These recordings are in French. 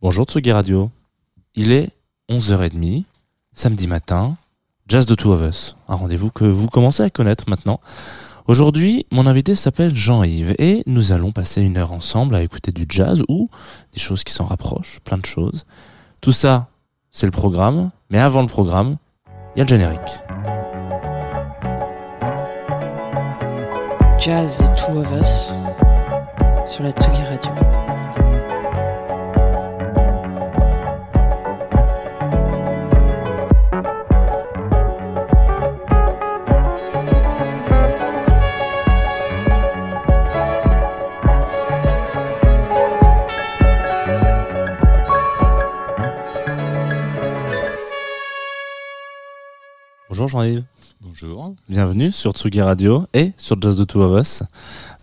Bonjour Tsugi Radio. Il est 11h30, samedi matin, Jazz de Two of Us, un rendez-vous que vous commencez à connaître maintenant. Aujourd'hui, mon invité s'appelle Jean-Yves et nous allons passer une heure ensemble à écouter du jazz ou des choses qui s'en rapprochent, plein de choses. Tout ça, c'est le programme, mais avant le programme, il y a le générique. Jazz The Two of Us sur la Tsugi Radio. Bonjour Jean-Yves. Bonjour. Bienvenue sur Tsugi Radio et sur Jazz the Two of Us.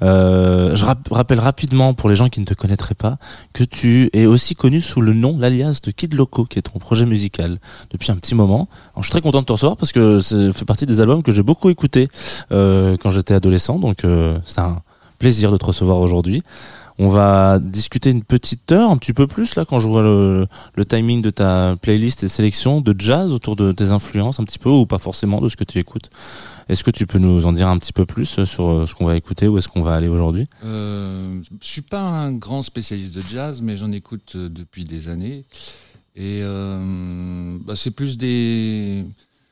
Euh, je rap- rappelle rapidement pour les gens qui ne te connaîtraient pas que tu es aussi connu sous le nom, l'alias de Kid Loco, qui est ton projet musical depuis un petit moment. Alors, je suis très content de te recevoir parce que ça fait partie des albums que j'ai beaucoup écoutés euh, quand j'étais adolescent, donc euh, c'est un plaisir de te recevoir aujourd'hui. On va discuter une petite heure, un petit peu plus là, quand je vois le, le timing de ta playlist et sélection de jazz autour de tes influences, un petit peu ou pas forcément de ce que tu écoutes. Est-ce que tu peux nous en dire un petit peu plus sur euh, ce qu'on va écouter, où est-ce qu'on va aller aujourd'hui? Euh, je suis pas un grand spécialiste de jazz, mais j'en écoute euh, depuis des années. Et euh, bah, c'est plus des.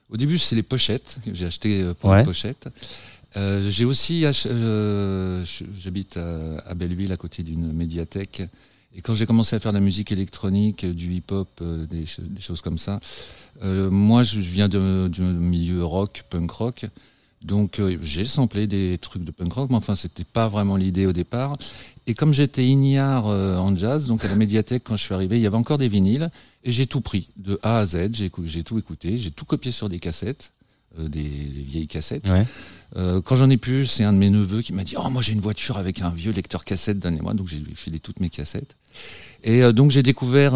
Au début, c'est les pochettes que j'ai acheté euh, pour Ouais. les pochettes. Euh, j'ai aussi euh, j'habite à, Belleville à côté d'une médiathèque. Et quand j'ai commencé à faire de la musique électronique, du hip-hop, euh, des, ch- des choses comme ça, euh, moi je viens du milieu rock, punk rock, donc j'ai samplé des trucs de punk rock, mais enfin c'était pas vraiment l'idée au départ. Et comme j'étais ignare en jazz, donc à la médiathèque quand je suis arrivé, il y avait encore des vinyles. Et j'ai tout pris de A à Z. J'ai tout écouté, j'ai tout copié sur des cassettes, euh, des, des vieilles cassettes. Ouais. Euh, quand j'en ai plus, c'est un de mes neveux qui m'a dit Oh, moi j'ai une voiture avec un vieux lecteur cassette, donnez-moi. Donc j'ai filé toutes mes cassettes. Et euh, donc j'ai découvert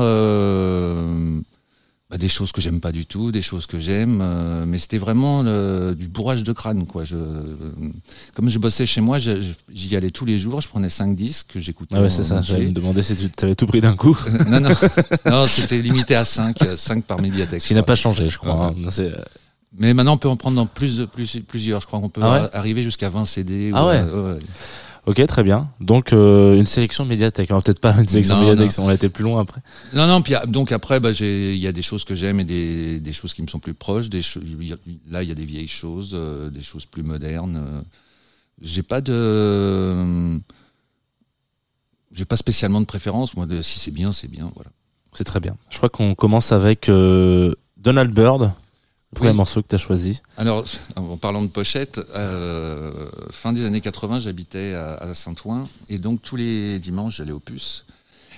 bah, des choses que j'aime pas du tout, des choses que j'aime, euh, mais c'était vraiment le- du bourrage de crâne. Quoi. Je, euh, comme je bossais chez moi, j'y allais tous les jours, je prenais cinq disques que j'écoutais. Ah ouais, c'est ça. J'allais me demander si tu avais tout pris d'un coup. Euh, non, non, non c'était limité à 5, 5 par médiathèque. Ce qui n'a pas changé, je crois. Hein. Mais maintenant, on peut en prendre dans plus de plus, plusieurs. Je crois qu'on peut Ah ouais arriver jusqu'à 20 CD. Ah ou- ouais. euh, ouais. Ok, très bien. Donc euh, une sélection médiathèque. Alors, Peut-être pas une sélection Non, médiathèque, on a été plus loin après. Non, non, puis ah, donc après, bah, il y a des choses que j'aime et des, des choses qui me sont plus proches. Des là, il y a des vieilles choses, euh, des choses plus modernes. J'ai pas de. J'ai pas spécialement de préférence. Moi, de- si c'est bien, c'est bien. Voilà. C'est très bien. Je crois qu'on commence avec Donald Byrd, le premier Oui. morceau que tu as choisi. Alors, en parlant de pochette, euh, fin des années 80, j'habitais à, à Saint-Ouen et donc tous les dimanches, j'allais au Puce.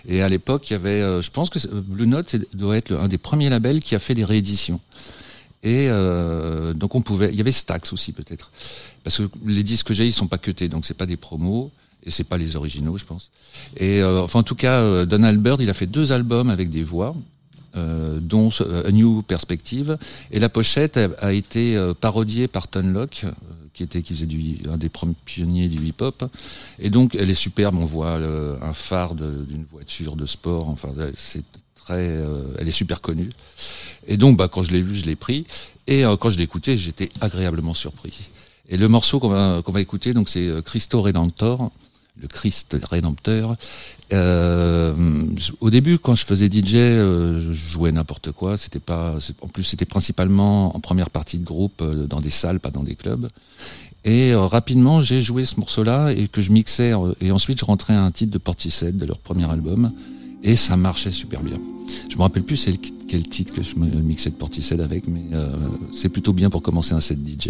Et à l'époque, il y avait, euh, je pense que Blue Note doit être le- un des premiers labels qui a fait des rééditions. Et euh, donc on pouvait, il y avait Stax aussi peut-être, parce que les disques que j'ai, ils sont pas cutés, donc c'est pas des promos et c'est pas les originaux, je pense. Et euh, enfin, en tout cas, Donald Byrd, il a fait deux albums avec des voix, euh, dont A New Perspective. Et la pochette a, été euh, parodiée par Tunlock, euh, qui était qui faisait un des premiers pionniers du hip-hop. Et donc elle est superbe. On voit un phare d'une voiture de sport. Enfin, c'est très, elle est super connue. Et donc, bah, quand je l'ai vu, je l'ai pris. Et quand je l'ai écouté, j'étais agréablement surpris. Et le morceau qu'on va, qu'on va écouter, donc c'est Christo Redentor, le Christ Rédempteur. Euh, au début, quand je faisais DJ, euh, je jouais n'importe quoi. C'était pas, en plus, c'était principalement en première partie de groupe, euh, dans des salles, pas dans des clubs. Et euh, rapidement, j'ai joué ce morceau-là et que je mixais. euh, et ensuite, je rentrais un titre de Portishead de leur premier album. Et ça marchait super bien. Je me rappelle plus quel titre que je mixais de Portishead avec, mais euh, c'est plutôt bien pour commencer un set DJ.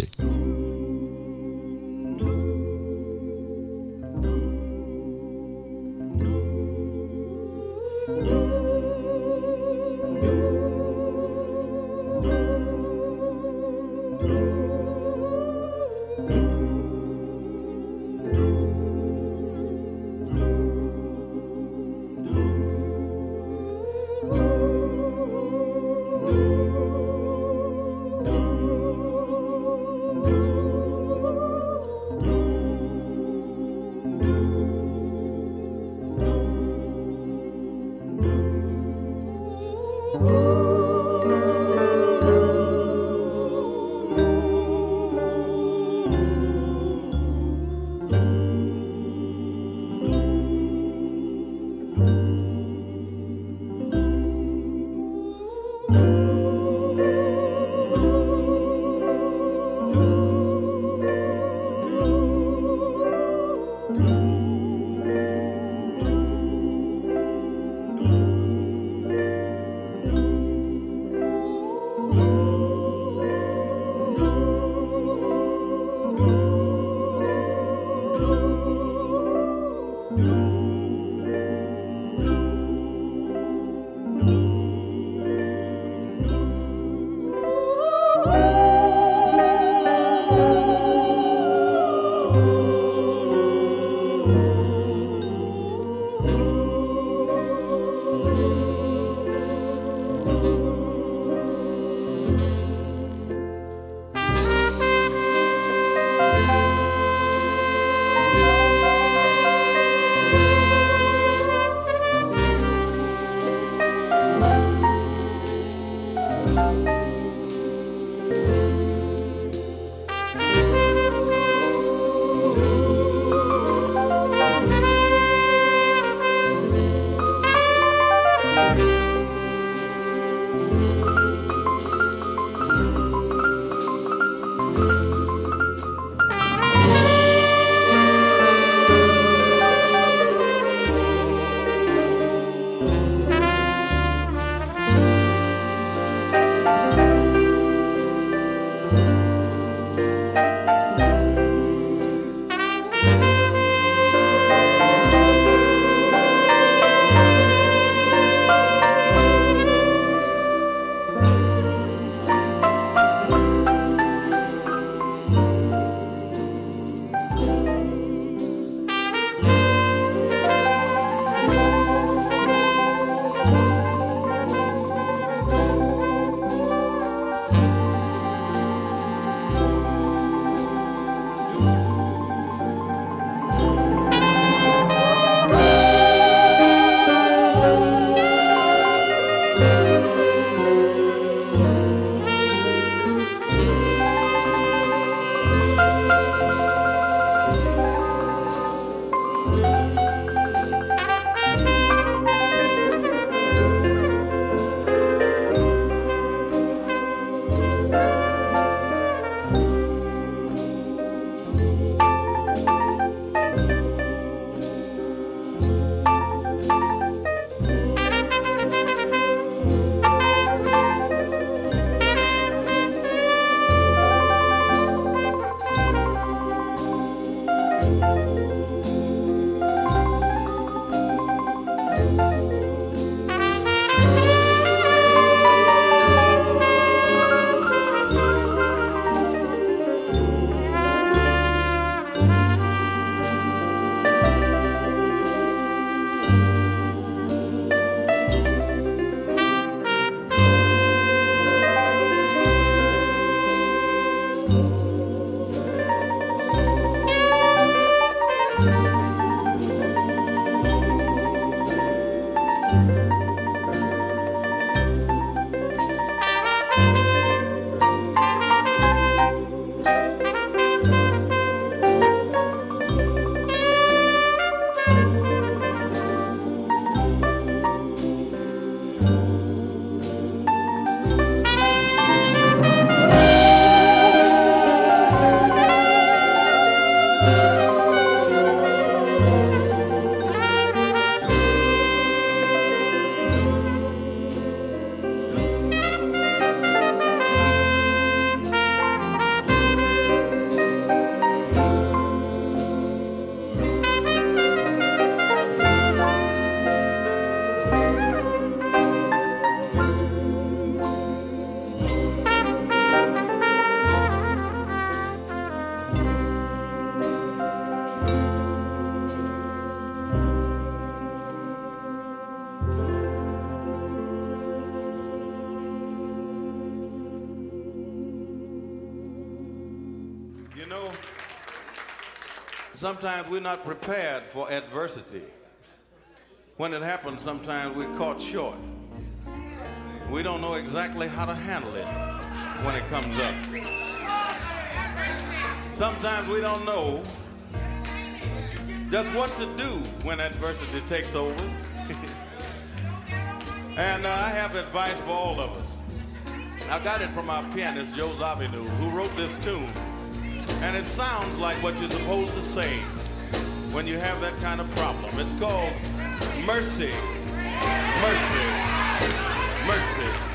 Sometimes we're not prepared for adversity. When it happens, sometimes we're caught short. we don't know exactly how to handle it when it comes up. Sometimes we don't know just what to do when adversity takes over. and uh, I have advice for all of us. I got it from our pianist, Joe Zavinu, who wrote this tune. And it sounds like what you're supposed to say when you have that kind of problem. It's called mercy, mercy, mercy.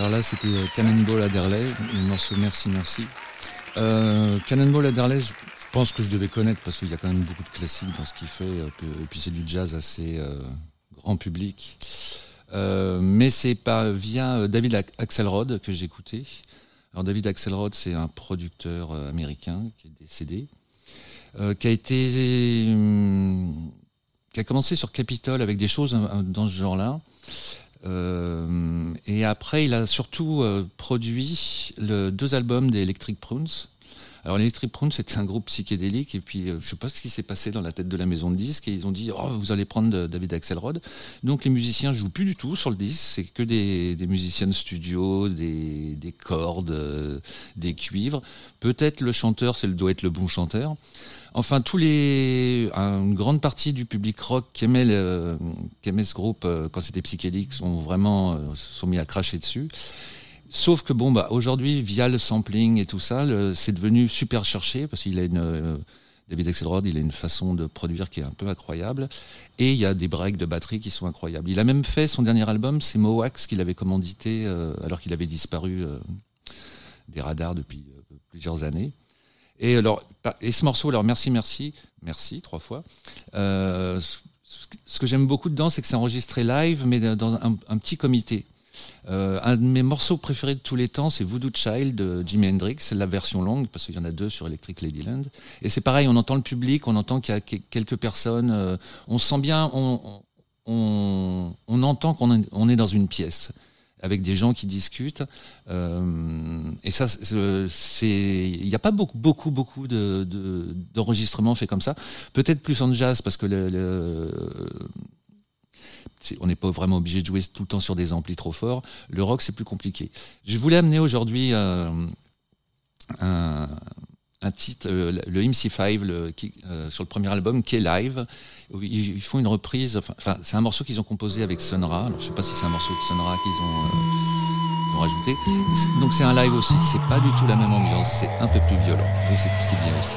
Alors là, c'était euh, Cannonball Adderley, le morceau Merci, merci. Euh, Cannonball Adderley, je, pense que je devais connaître parce qu'il y a quand même beaucoup de classiques dans ce qu'il fait. Et puis c'est du jazz assez grand public. mais c'est pas via David Axelrod que j'ai écouté. Alors David Axelrod, c'est un producteur américain qui est décédé, qui a été, qui a commencé sur Capitol avec des choses dans ce genre-là. Euh, et après, il a surtout euh, produit deux albums des Electric Prunes. Alors Electric Prunes, c'était un groupe psychédélique et puis euh, je sais pas ce qui s'est passé dans la tête de la maison de disques et ils ont dit oh vous allez prendre David Axelrod. Donc les musiciens jouent plus du tout sur le disque, c'est que des, des, musiciens de studio, des, des cordes, des cuivres. Peut-être le chanteur, c'est le doit être le bon chanteur. Enfin, tous les, une grande partie du public rock qui aimait, le, qui aimait ce groupe euh, quand c'était psychédélique sont vraiment euh, sont mis à cracher dessus. Sauf que bon, bah aujourd'hui, via le sampling et tout ça, c'est devenu super cherché parce qu'il a une euh, David Axelrod, il a une façon de produire qui est un peu incroyable. Et il y a des breaks de batterie qui sont incroyables. Il a même fait son dernier album, c'est Mowax, qu'il avait commandité alors qu'il avait disparu des radars depuis plusieurs années. Et alors, et ce morceau, alors merci, merci, merci trois fois. Euh, ce que j'aime beaucoup dedans, c'est que c'est enregistré live, mais dans un, petit comité. Euh, un de mes morceaux préférés de tous les temps, c'est Voodoo Child de Jimi Hendrix, la version longue, parce qu'il y en a deux sur Electric Ladyland. Et c'est pareil, on entend le public, on entend qu'il y a quelques personnes, euh, on sent bien, on, on, on entend qu'on on est dans une pièce avec des gens qui discutent. Euh, et ça, c'est, il n'y a pas beaucoup, beaucoup, beaucoup de, d'enregistrements faits comme ça. Peut-être plus en jazz parce que on n'est pas vraiment obligé de jouer tout le temps sur des amplis trop forts. Le rock, c'est plus compliqué. Je voulais amener aujourd'hui euh, un, un titre, euh, le MC5, le, qui, euh, sur le premier album, qui est live. Ils, font une reprise, enfin, c'est un morceau qu'ils ont composé avec Sonra. Alors, je sais pas si c'est un morceau de Sonra qu'ils ont, euh, ont, rajouté. Donc c'est un live aussi. C'est pas du tout la même ambiance. C'est un peu plus violent, mais c'est aussi bien aussi.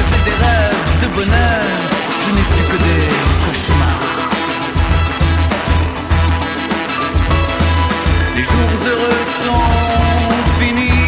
Effacé des rêves de bonheur, je n'ai plus que des cauchemars. Les jours heureux sont finis.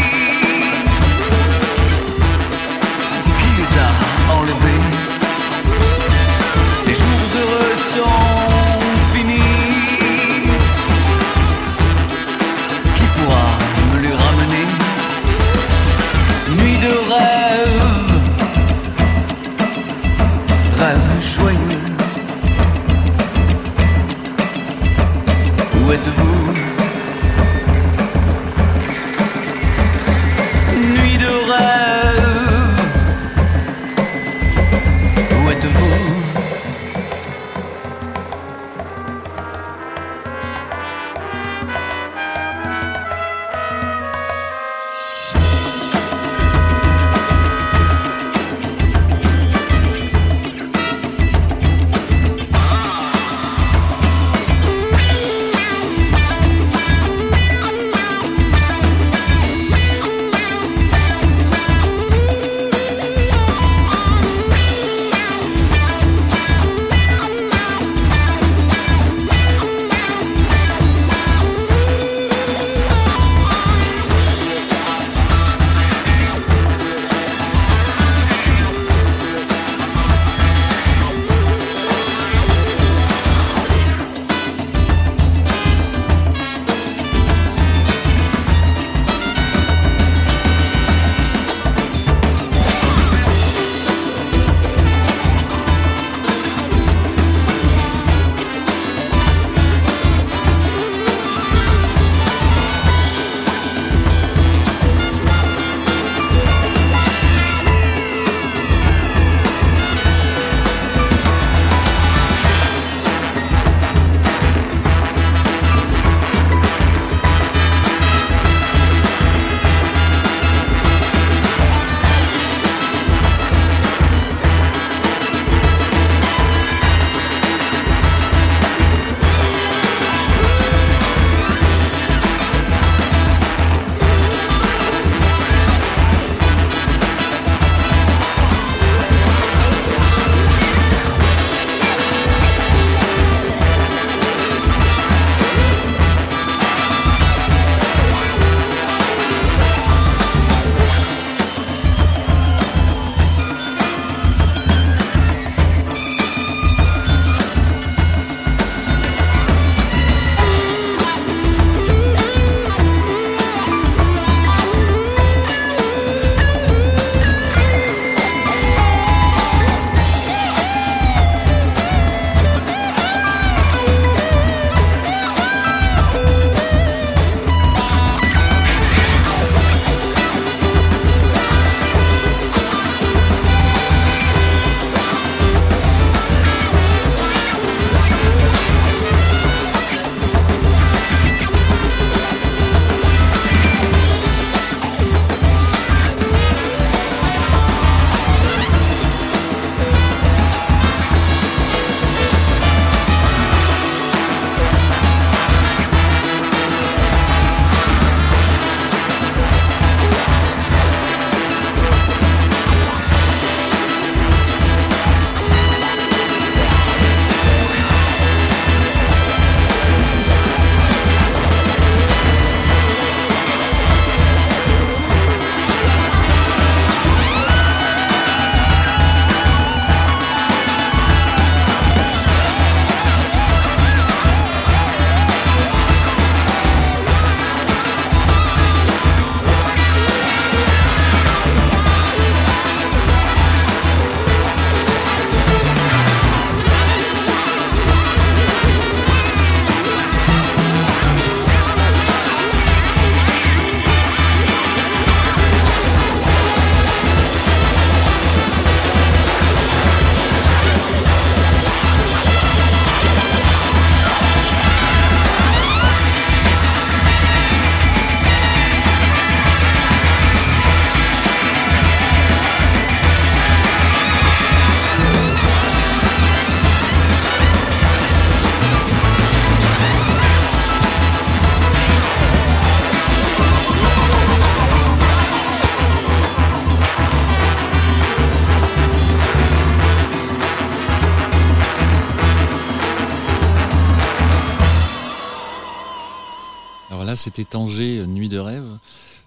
C'était Tanger, Nuit de rêve.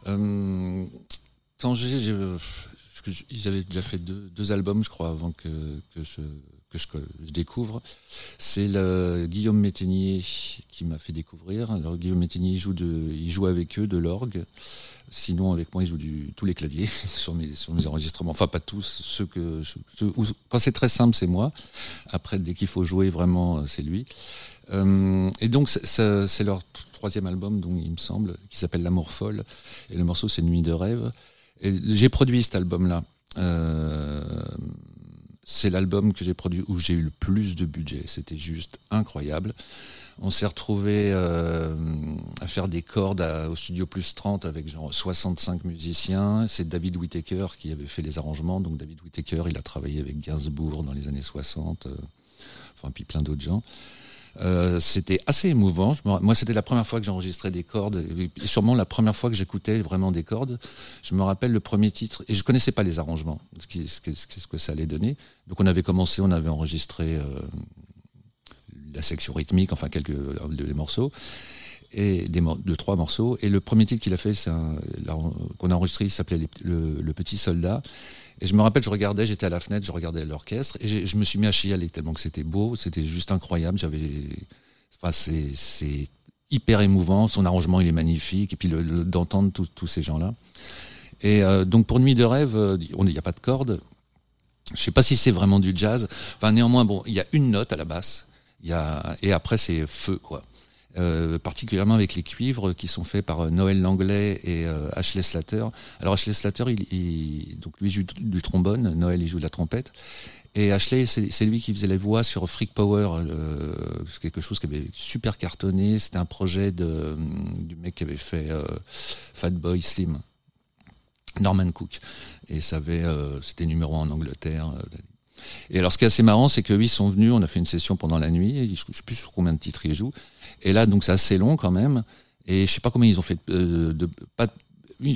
Euh, Tanger, euh, ils avaient déjà fait deux, albums, je crois, avant que, je, découvre. C'est Guillaume Métainier qui m'a fait découvrir. Alors Guillaume Métainier, joue, de, avec eux de l'orgue. Sinon, avec moi, il joue du, tous les claviers sur mes, enregistrements. Enfin, pas tous. Ceux que, quand c'est très simple, c'est moi. Après, dès qu'il faut jouer, vraiment, c'est lui. Euh, et donc, c'est- leur troisième album, donc, il me semble, qui s'appelle L'amour folle. Et le morceau, c'est Nuit de rêve. J'ai produit cet album-là. Euh, c'est l'album que j'ai produit où j'ai eu le plus de budget. C'était juste incroyable. On s'est retrouvé euh, à faire des cordes au studio plus 30 avec genre 65 musiciens. C'est David Whittaker qui avait fait les arrangements. Donc David Whittaker, il a travaillé avec Gainsbourg dans les années 60, euh, enfin puis plein d'autres gens. Euh, c'était assez émouvant. Moi, c'était la première fois que j'enregistrais des cordes, et sûrement la première fois que j'écoutais vraiment des cordes. Je me rappelle le premier titre, et je connaissais pas les arrangements, ce, qui, ce, que, ça allait donner. Donc, on avait commencé, on avait enregistré euh, la section rythmique, enfin quelques les morceaux, et deux trois morceaux. Et le premier titre qu'il a fait, qu'on a enregistré, il s'appelait le, Petit Soldat. Et je me rappelle, je regardais, j'étais à la fenêtre, je regardais l'orchestre, et je me suis mis à chialer tellement que c'était beau, c'était juste incroyable. J'avais, c'est, hyper émouvant. Son arrangement, il est magnifique, et puis d'entendre tous- ces gens-là. Et euh, donc pour Nuit de rêve, euh, il n'y a pas de cordes. Je sais pas si c'est vraiment du jazz. Enfin, néanmoins, bon, il y a une note à la basse. Et après, c'est feu, quoi. Euh, particulièrement avec les cuivres qui sont faits par euh, Noël Langlais et euh, Ashley Slater. Alors Ashley Slater, il, il- donc lui joue du, trombone, Noël il joue de la trompette, et Ashley c'est lui qui faisait les voix sur Freak Power, euh, c'est quelque chose qui avait super cartonné. C'était un projet de, du mec qui avait fait euh, Fatboy Slim, Norman Cook, et ça avait, c'était numéro un en Angleterre. et alors, ce qui est assez marrant, c'est qu'eux, ils sont venus, on a fait une session pendant la nuit, je ne sais plus sur combien de titres ils jouent. Et là, donc, c'est assez long quand même. Et je sais pas combien ils ont fait euh, de, pas,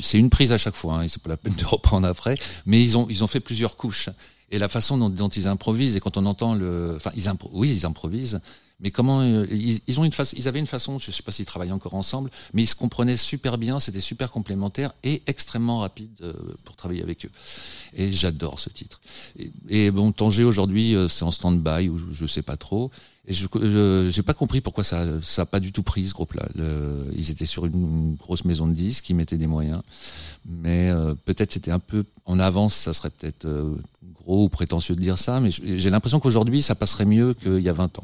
c'est une prise à chaque fois, hein, c'est pas la peine de reprendre après, mais ils ont, ils ont fait plusieurs couches. Et la façon dont, ils improvisent, et quand on entend le, enfin, ils oui, ils improvisent, mais comment euh, ils, ont une face, ils avaient une façon, je sais pas s'ils travaillaient encore ensemble, mais ils se comprenaient super bien, c'était super complémentaire et extrêmement rapide euh, pour travailler avec eux. Et j'adore ce titre. Et, bon, Tanger aujourd'hui, euh, c'est en stand-by ou je, je sais pas trop. Et je j'ai pas compris pourquoi ça ça a pas du tout pris ce groupe-là. Ils étaient sur une grosse maison de disques, ils mettaient des moyens, mais peut-être c'était un peu en avance. Ça serait peut-être ou prétentieux de dire ça, mais j'ai l'impression qu'aujourd'hui ça passerait mieux qu'il y a 20 ans.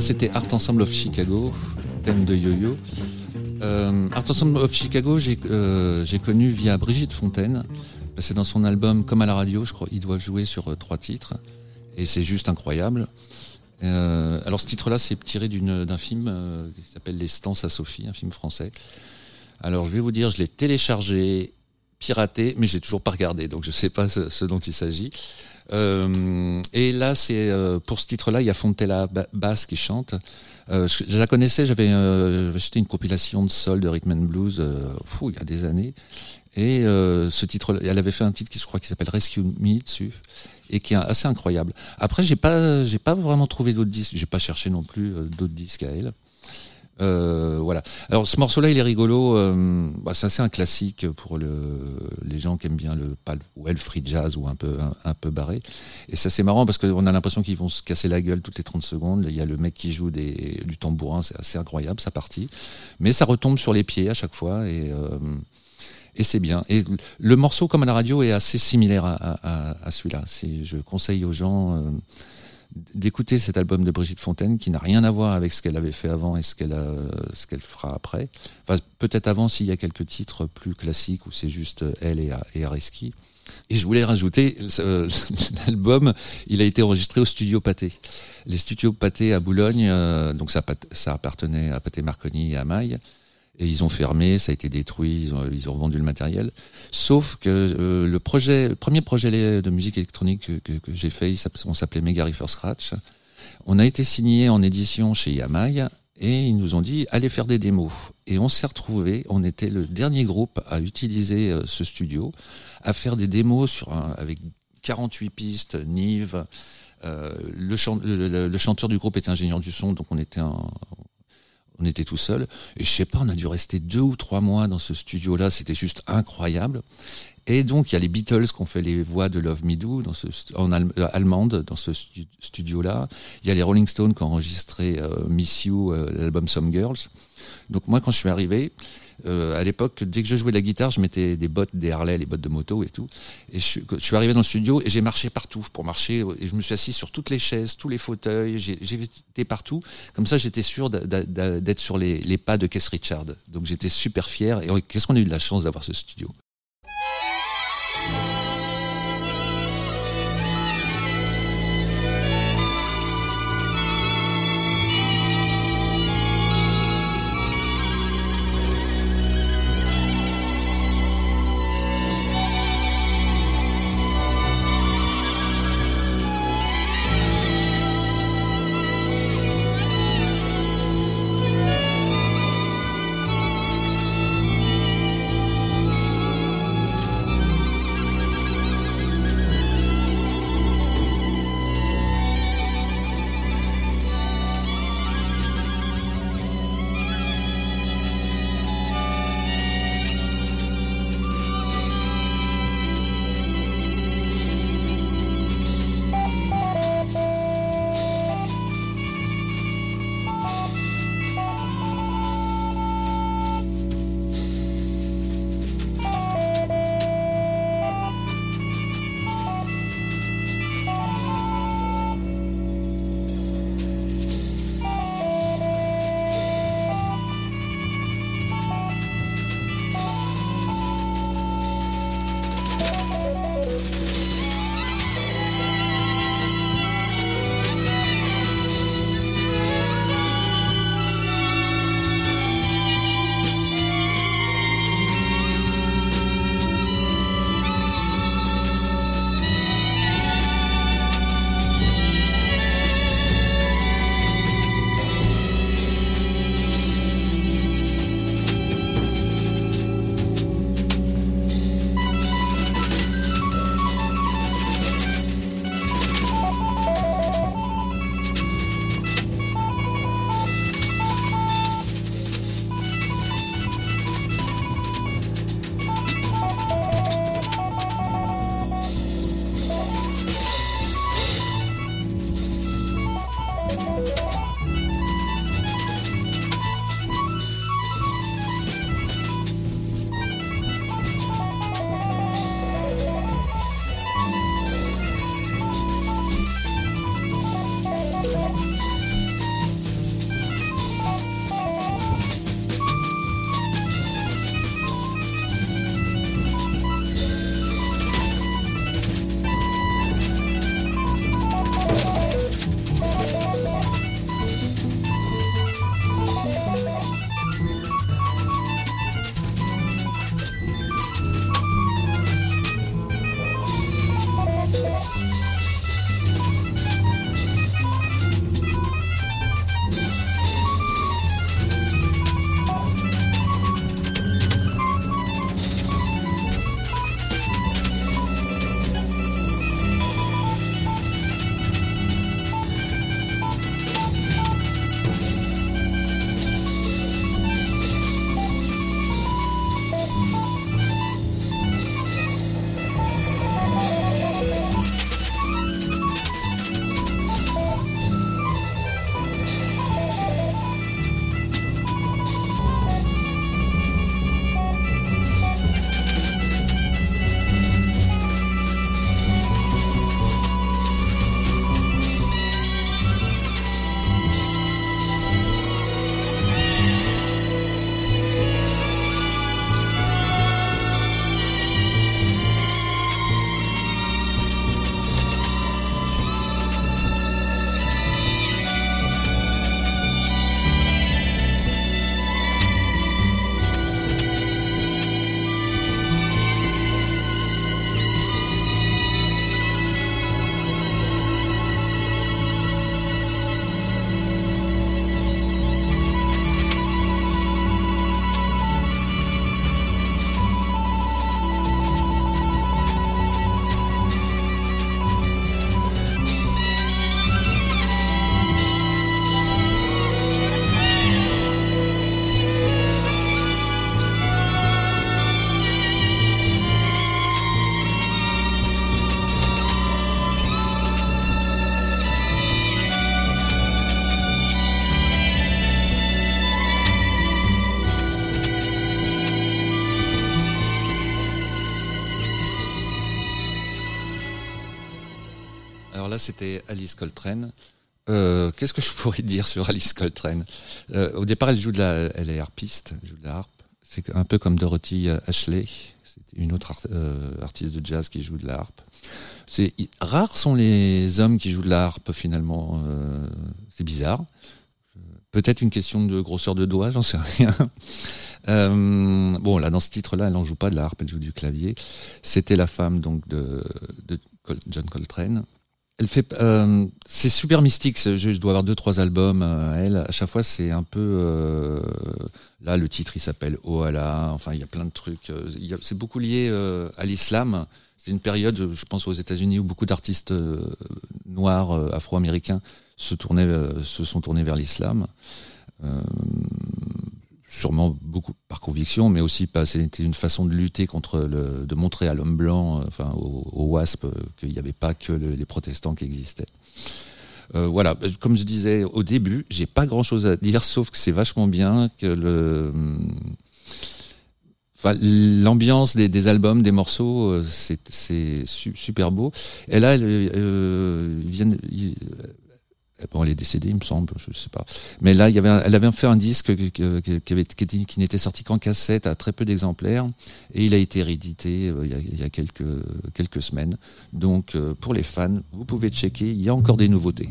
C'était Art Ensemble of Chicago, thème de yo-yo. Euh, Art Ensemble of Chicago, j'ai euh, connu via Brigitte Fontaine. C'est dans son album Comme à la radio, je crois, ils doivent jouer sur euh, trois titres. Et c'est juste incroyable. Alors ce titre-là, c'est tiré d'un film qui s'appelle Les Stances à Sophie, un film français. Alors je vais vous dire, je l'ai téléchargé, piraté, mais je l'ai toujours pas regardé, donc je sais pas ce dont il s'agit. Euh, et là, c'est euh, pour ce titre-là, il y a Fontella Ba- Bass qui chante. Euh, je, la connaissais, j'avais acheté une compilation de soul de rhythm and blues il y a des années. Et ce titre, elle avait fait un titre qui je crois qui s'appelle Rescue Me dessus et qui est assez incroyable. Après, j'ai pas j'ai pas vraiment trouvé d'autres disques, j'ai pas cherché non plus d'autres disques à elle. Euh, voilà. Alors ce morceau-là, il est rigolo. Euh, bah, c'est assez un classique pour le, les gens qui aiment bien le pas le- ouais, le free jazz ou un peu un, peu barré. Et ça c'est marrant parce qu'on a l'impression qu'ils vont se casser la gueule toutes les 30 secondes. Il y a le mec qui joue du tambourin, c'est assez incroyable sa partie. Mais ça retombe sur les pieds à chaque fois et euh, et c'est bien. Et le morceau, comme à la radio, est assez similaire à, à, celui-là. C'est- Je conseille aux gens euh, d'écouter cet album de Brigitte Fontaine qui n'a rien à voir avec ce qu'elle avait fait avant et ce qu'elle a- ce qu'elle fera après. Enfin, peut-être avant s'il y a quelques titres plus classiques où c'est juste elle et, et Areski. Et je voulais rajouter, euh, l'album, il a été enregistré au studio Pâté. Les studios Pâté à Boulogne, euh, donc ça, ça appartenait à Pâté Marconi et à Maille. Et ils ont fermé, ça a été détruit, ils ont, revendu le matériel. Sauf que euh, le projet, le premier projet de musique électronique que, j'ai fait, on s'appelait Mega Reefer Scratch. On a été signé en édition chez Yamaï et ils nous ont dit allez faire des démos. Et on s'est retrouvé, on était le dernier groupe à utiliser euh, ce studio, à faire des démos sur avec 48 pistes, Nive. Euh, le, le- chanteur du groupe était ingénieur du son, donc on était un, on était tout seul. Et je sais pas, on a dû rester deux ou trois mois dans ce studio-là. C'était juste incroyable. Et donc, il y a les Beatles qui ont fait les voix de Love Me Do dans ce, en allem- euh, allemande dans ce stu- studio-là. Il y a les Rolling Stones qui ont enregistré euh, Miss You, euh, l'album Some Girls. Donc moi, quand je suis arrivé, euh, à l'époque, dès que je jouais de la guitare, je mettais des bottes, des Harley, les bottes de moto et tout. Et je, suis- arrivé dans le studio et j'ai marché partout pour marcher. Et je me suis assis sur toutes les chaises, tous les fauteuils. J'ai partout. Comme ça, j'étais sûr d'être sur les, les pas de Keith Richard. Donc j'étais super fier. Et qu'est-ce qu'on a eu de la chance d'avoir ce studio? C'était Alice Coltrane. Euh, Qu'est-ce que je pourrais dire sur Alice Coltrane? Euh, Au départ, elle joue de la, elle est harpiste, elle joue de la harpe. C'est un peu comme Dorothy Ashley, c'est une autre art- euh, artiste de jazz qui joue de la harpe. C'est rares sont les hommes qui jouent de la harpe finalement. euh, c'est bizarre. Peut-être une question de grosseur de doigt, j'en sais rien. Euh, bon, là, dans ce titre-là, elle n'en joue pas de la harpe, elle joue du clavier. C'était la femme donc de, John Coltrane. Elle fait, euh, c'est super mystique. Je dois avoir deux, trois albums. euh, elle, à chaque fois, c'est un peu. euh, là, le titre, il s'appelle Allah. Enfin, il y a plein de trucs. euh, C'est beaucoup lié euh, à l'islam. C'est une période, je pense, aux États-Unis où beaucoup d'artistes euh, noirs, afro-américains, se tournaient, se sont tournés vers l'islam. Sûrement beaucoup par conviction, mais aussi pas. C'était une façon de lutter contre le, de montrer à l'homme blanc, euh, enfin au, WASP, euh, qu'il n'y avait pas que le- les protestants qui existaient. Euh, voilà, comme je disais au début, j'ai pas grand chose à dire, sauf que c'est vachement bien que le. Enfin, l'ambiance des, des albums, des morceaux, c'est c'est su- super beau. Et là, euh, ils viennent, bon, elle est décédée, il me semble, je sais pas. Mais là, il avait, elle avait fait un disque qui, qui, n'était sorti qu'en cassette à très peu d'exemplaires, et il a été réédité euh, il y a, il y a quelques quelques semaines. Donc, euh, pour les fans, vous pouvez checker, il y a encore des nouveautés.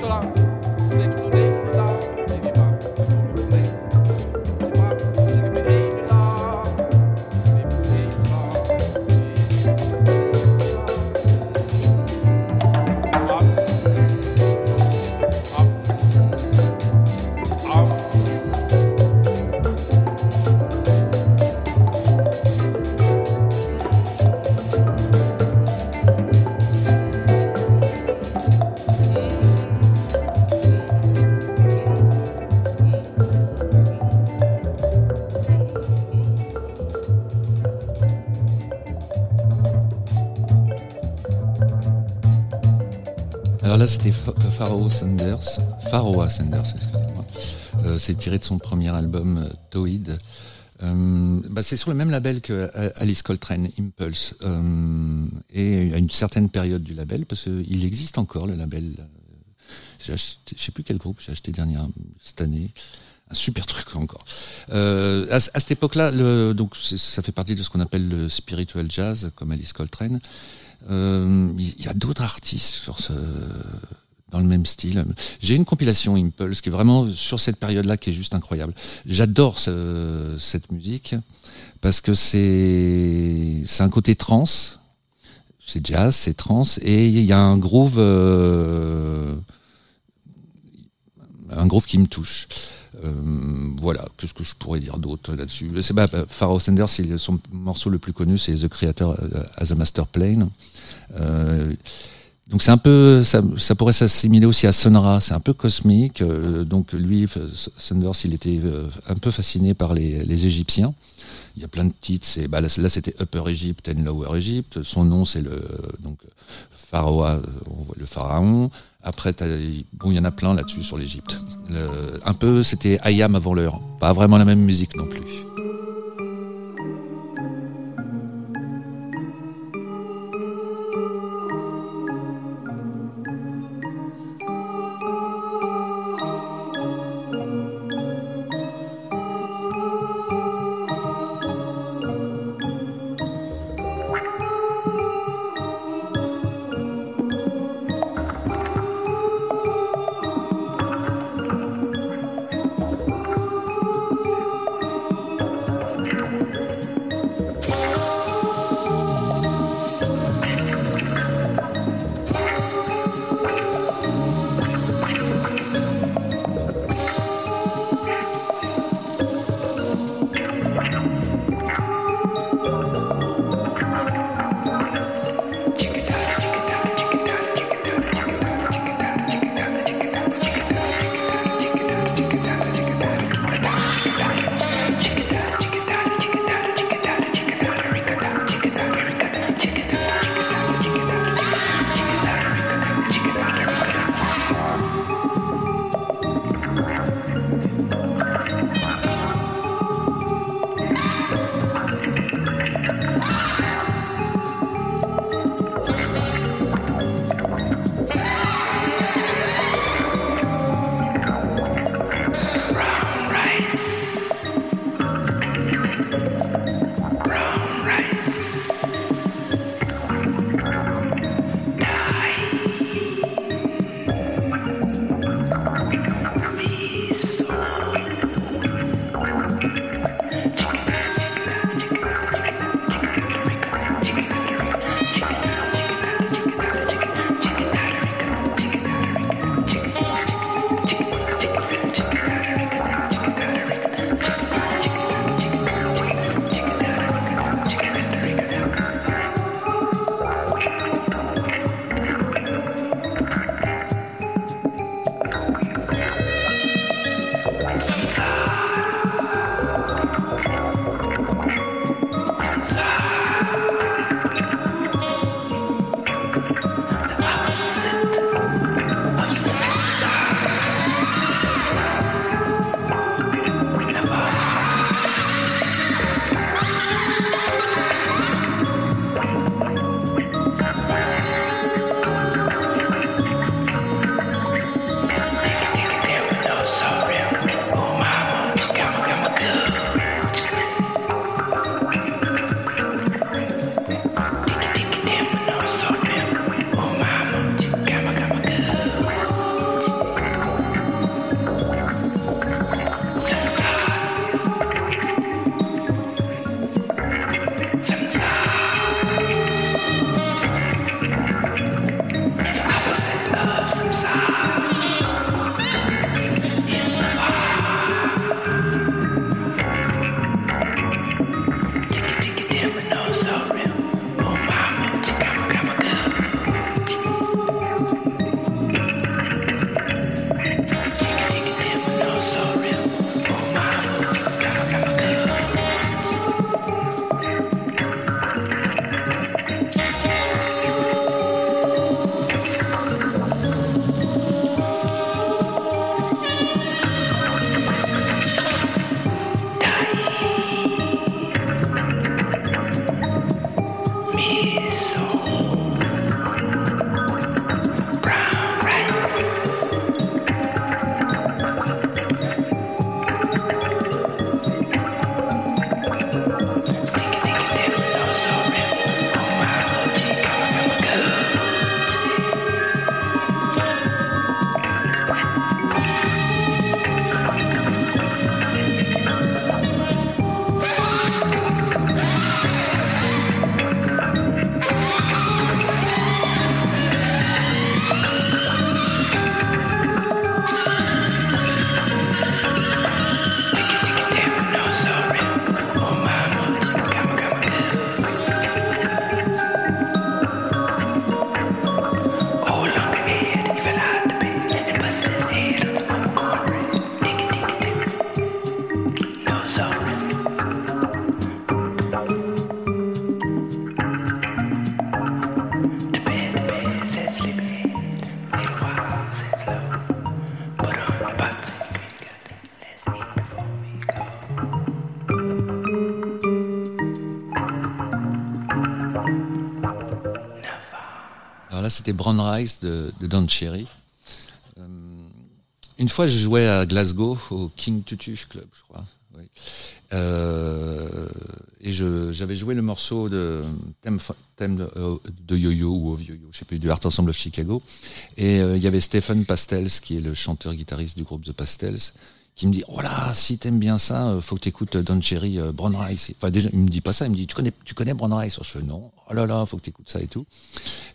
Alors c'était Fa- Pharaoh Sanders. Pharaoh Sanders. Euh, c'est tiré de son premier album, euh, Toid. Euh, bah, c'est sur le même label que euh, Alice Coltrane, Impulse. Euh, et à une certaine période du label, parce qu'il existe encore le label. euh, je sais plus quel groupe j'ai acheté dernière cette année. Un super truc encore. Euh, à, à cette époque-là, ça fait partie de ce qu'on appelle le spiritual jazz, comme Alice Coltrane. Euh, Il y a d'autres artistes sur ce, dans le même style. J'ai une compilation Impulse qui est vraiment sur cette période-là qui est juste incroyable. J'adore ce- cette musique parce que c'est c'est un côté trans, c'est jazz, c'est trans et il y a un groove euh, un groove qui me touche. Euh, voilà, qu'est-ce que je pourrais dire d'autre là-dessus C'est bah, Pharaoh Sanders, c'est son morceau le plus connu, c'est The Creator as a Master Plane. Euh, donc c'est un peu, ça, pourrait s'assimiler aussi à Sonora, c'est un peu cosmique. euh, donc lui, Sanders, il était euh, un peu fasciné par les, Égyptiens. Il y a plein de titres. C'est, bah là, là, c'était Upper Egypt and Lower Egypt. Son nom, c'est Pharaoh, euh, le pharaon. Après, bon, il y en a plein là-dessus sur l'Égypte. Un peu, c'était Ayam avant l'heure. Pas vraiment la même musique non plus. Brown Rice de, de Don Cherry. Euh, une fois, je jouais à Glasgow au King Tutu Club, je crois. Oui. Euh, et j'avais joué le morceau de thème, thème de, euh, de Yo-Yo ou of Yo-Yo, je sais plus, du Art Ensemble of Chicago. Et euh, il y avait Stephen Pastels, qui est le chanteur-guitariste du groupe The Pastels, qui me dit oh là si t'aimes bien ça faut que t'écoutes Don Cherry euh, Brown Rice enfin déjà il me dit pas ça il me dit tu connais tu connais Brown Rice? Je fais non oh là là faut que t'écoutes ça et tout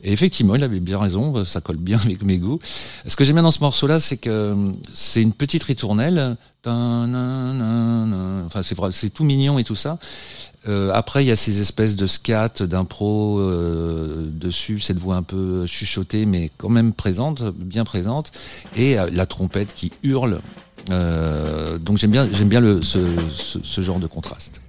et effectivement il avait bien raison ça colle bien avec mes goûts. Ce que j'aime bien dans ce morceau là c'est que euh, c'est une petite ritournelle. Enfin c'est tout mignon et tout ça. Euh, après, il y a ces espèces de scat, d'impro euh, dessus, cette voix un peu chuchotée, mais quand même présente, bien présente, et la trompette qui hurle. Donc j'aime bien, ce genre de contraste.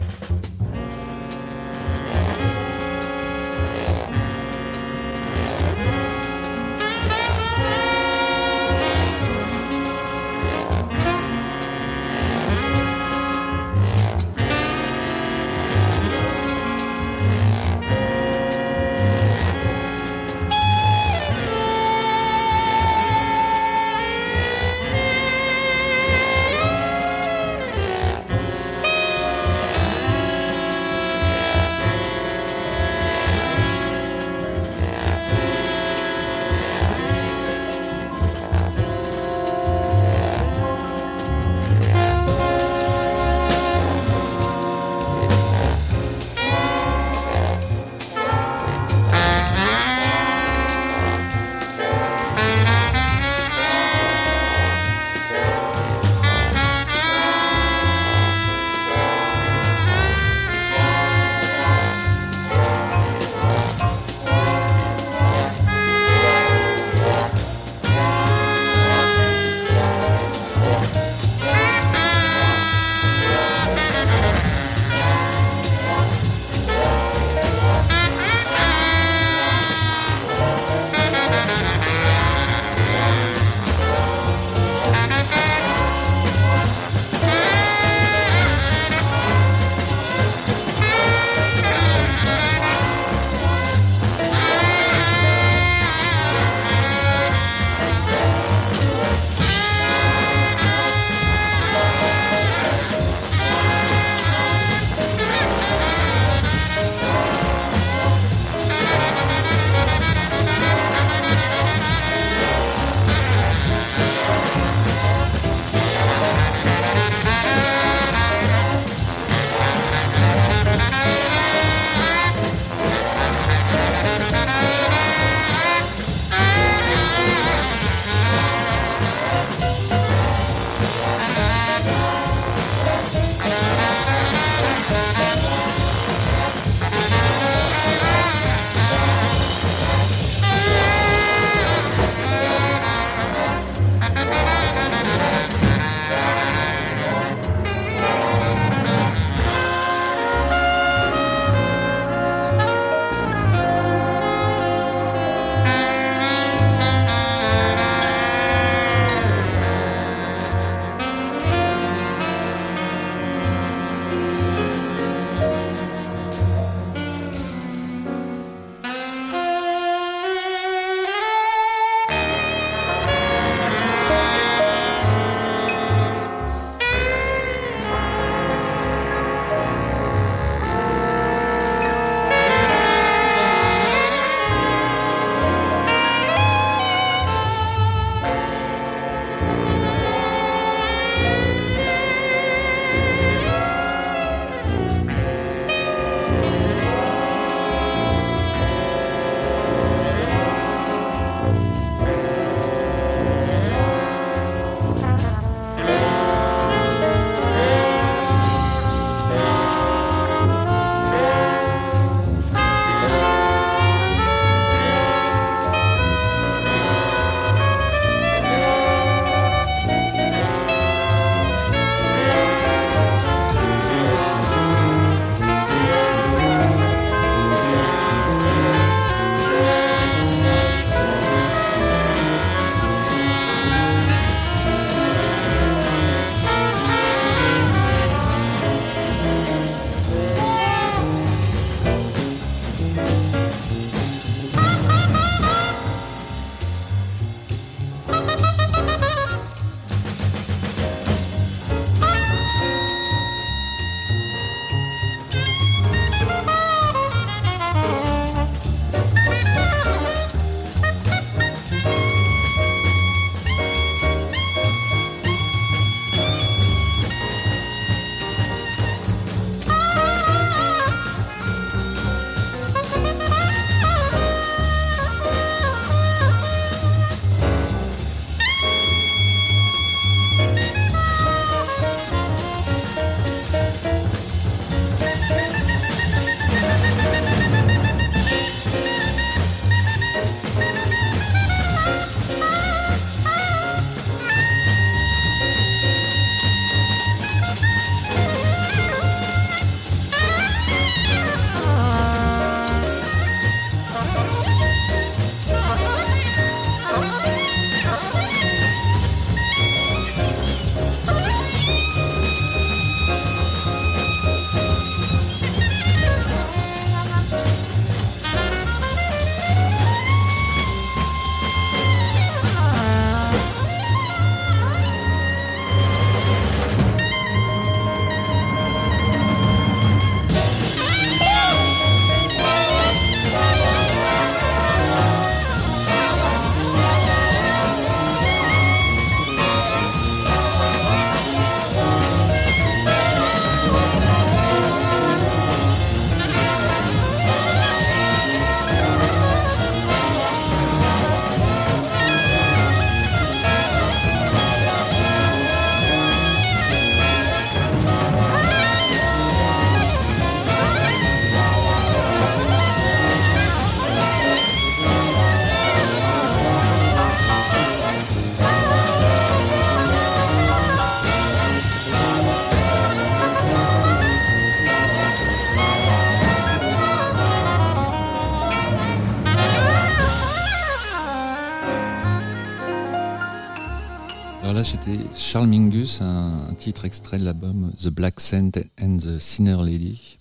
C'était Charles Mingus, un, titre extrait de l'album The Black Saint and the Sinner Lady.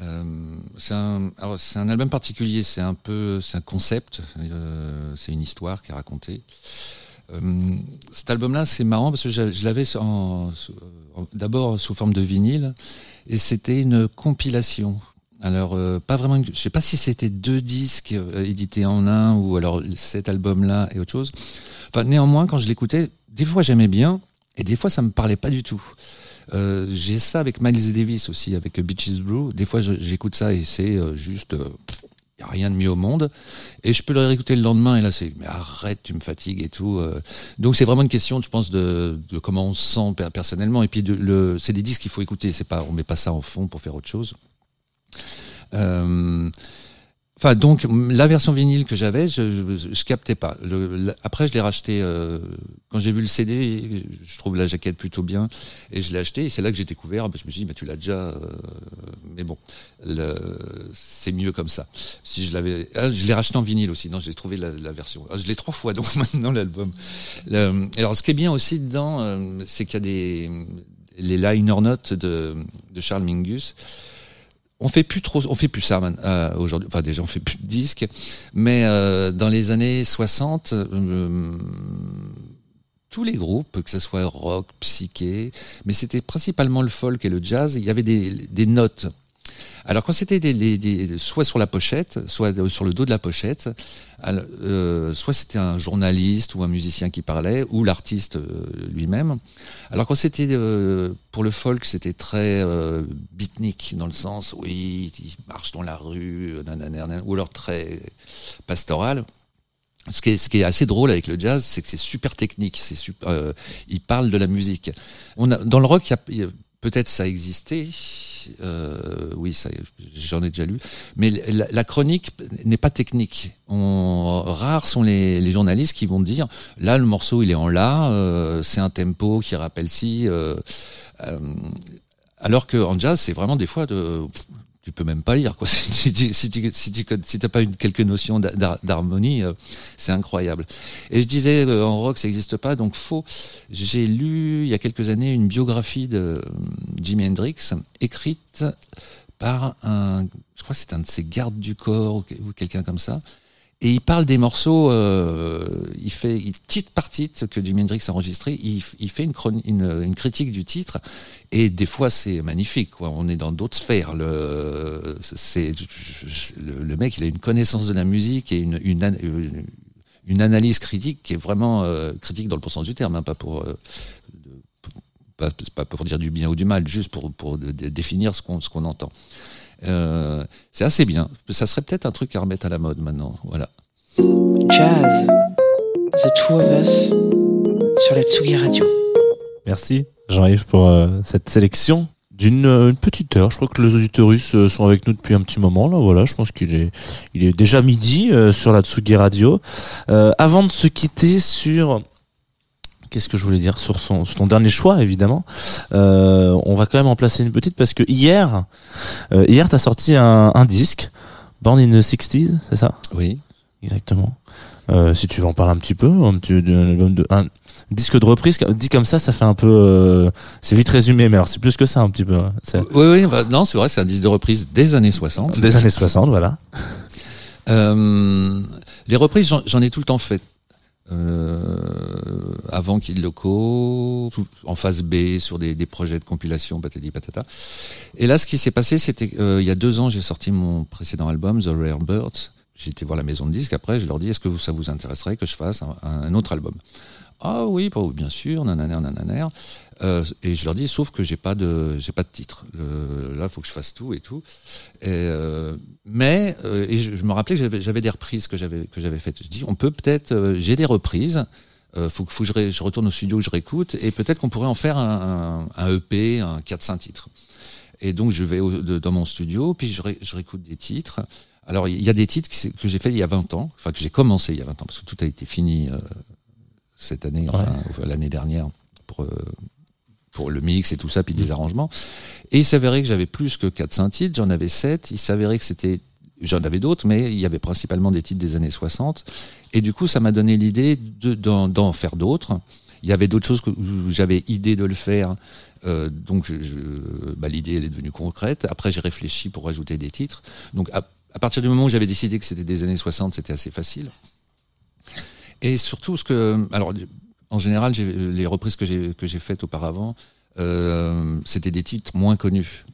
Euh, c'est un, un album particulier, c'est un peu, un concept, euh, c'est une histoire qui est racontée. Euh, cet album-là, c'est marrant parce que je, l'avais d'abord sous forme de vinyle et c'était une compilation. Alors, euh, pas vraiment, je sais pas si c'était deux disques édités en un ou alors cet album-là et autre chose. Enfin, néanmoins, quand je l'écoutais, des fois j'aimais bien et des fois ça me parlait pas du tout. Euh, j'ai ça avec Miles Davis aussi, avec Beaches Blue. Des fois, j'écoute ça et c'est euh, juste, il y a rien de mieux au monde. Et je peux le réécouter le lendemain et là, c'est, mais arrête, tu me fatigues et tout. euh. Donc, c'est vraiment une question, je pense, de, comment on se sent per- personnellement. Et puis, c'est des disques qu'il faut écouter. C'est pas, on met pas ça en fond pour faire autre chose. Euh, Enfin, donc, la version vinyle que j'avais, je, je, captais pas. Le- la- après, je l'ai racheté euh, quand j'ai vu le CD. Je trouve la jaquette plutôt bien et je l'ai acheté. Et c'est là que j'ai découvert. bah, je me suis dit, mais tu l'as déjà. euh, mais bon, le- c'est mieux comme ça. Si je l'avais, ah, je l'ai racheté en vinyle aussi. Non, j'ai trouvé la, la version. Ah, je l'ai trois fois donc maintenant l'album. Le- alors, ce qui est bien aussi dedans, euh, c'est qu'il y a des les liner notes de, de Charles Mingus on fait plus trop, on fait plus ça euh, aujourd'hui. Enfin, déjà, on fait plus de disques, mais euh, dans les années 60, euh, tous les groupes, que ce soit rock, psyché, mais c'était principalement le folk et le jazz. Il y avait des, des notes. Alors quand c'était des, des- des- soit sur la pochette, soit sur le dos de la pochette, euh, soit c'était un journaliste ou un musicien qui parlait, ou l'artiste euh, lui-même. Alors quand c'était euh, pour le folk, c'était très euh, beatnik dans le sens, oui, il marche dans la rue, euh, nanana, ou alors très pastoral. Ce qui, est, ce qui est assez drôle avec le jazz, c'est que c'est super technique. C'est super. euh, il parle de la musique. On a, dans le rock, y a- peut-être ça existait. Euh, oui, j'en ai déjà lu. Mais la, chronique n'est pas technique. Rares sont les, les journalistes qui vont dire là le morceau il est en la, euh, c'est un tempo qui rappelle si. euh, euh, alors que en jazz, c'est vraiment des fois de tu peux même pas lire quoi. Si tu tu si tu si pas une quelques notions d'ha- d'ha- d'harmonie, euh, c'est incroyable. Et je disais euh, en rock ça n'existe pas, donc faux. J'ai lu il y a quelques années une biographie de euh, Jimi Hendrix écrite par un, je crois que c'est un de ses gardes du corps ou quelqu'un comme ça. Et il parle des morceaux, euh, il fait titre par titre que Jimi Hendrix a enregistré, il, fait une, critique du titre, et des fois c'est magnifique. Quoi. On est dans d'autres sphères. Le, c'est, le, mec, il a une connaissance de la musique et une, une, an- une, une analyse critique qui est vraiment euh, critique dans le bon sens du terme, hein, pas pour euh, pas, pour dire du bien ou du mal, juste pour, définir ce qu'on entend. Euh, c'est assez bien. Ça serait peut-être un truc à remettre à la mode maintenant. Voilà. Jazz, The Two of Us, sur la Tsugi Radio. Merci Jean-Yves pour euh, cette sélection d'une euh, une petite heure. Je crois que les auditeurs russes euh, sont avec nous depuis un petit moment. Là, voilà, je pense qu'il est il est déjà midi euh, sur la Tsugi Radio. Euh, avant de se quitter sur Qu'est-ce que je voulais dire sur son sur ton dernier choix évidemment euh, On va quand même en placer une petite parce que hier euh, hier t'as sorti un, un disque Born in the 60s, c'est ça? Oui. Exactement. Euh, si tu veux en parler un petit peu, un, petit, un album de, un disque de reprise, dit comme ça, ça fait un peu, euh, c'est vite résumé, mais alors c'est plus que ça un petit peu. hein. Oui, oui, bah, non, c'est vrai, c'est un disque de reprise des années 60. des années 60, voilà. Euh, les reprises, j'en- j'en ai tout le temps fait. Euh, avant Kid Loco, en phase B, sur des, projets de compilation, patati patata. Et là, ce qui s'est passé, c'était euh, il y a deux ans, j'ai sorti mon précédent album, The Rare Birds. Été voir la maison de disques. Après, je leur dis, est-ce que ça vous intéresserait que je fasse un autre album? Ah oui, bah bien sûr, nananer, nananer. Euh, et je leur dis, sauf que j'ai pas de, j'ai pas de titre. Le- là, il faut que je fasse tout et tout. Et, euh, mais euh, et je, me rappelais que j'avais, des reprises que j'avais que j'avais faites. Je dis, on peut peut-être, euh, j'ai des reprises. Euh, faut que faut que je, retourne au studio, je réécoute, et peut-être qu'on pourrait en faire un, un, un EP, un 4-5 titres. Et donc je vais au- de- dans mon studio, puis je, ré- je réécoute des titres. Alors il y a des titres qui- que j'ai fait il y a 20 ans, enfin que j'ai commencé il y a 20 ans, parce que tout a été fini euh, cette année, enfin l'année dernière, pour, euh, pour le mix et tout ça, puis des arrangements. Et il s'avérait que j'avais plus que 4-5 titres, j'en avais 7. Il s'avérait que c'était. J'en avais d'autres, mais il y avait principalement des titres des années 60. Et du coup, ça m'a donné l'idée de- d'en d'en faire d'autres. Il y avait d'autres choses que, j'avais idée de le faire. Euh, donc je, je- bah, l'idée elle est devenue concrète. Après j'ai réfléchi pour rajouter des titres. Donc à, à partir du moment où j'avais décidé que c'était des années 60, c'était assez facile. Et surtout ce que, alors en général les reprises que j'ai faites auparavant, euh, c'était des titres moins connus.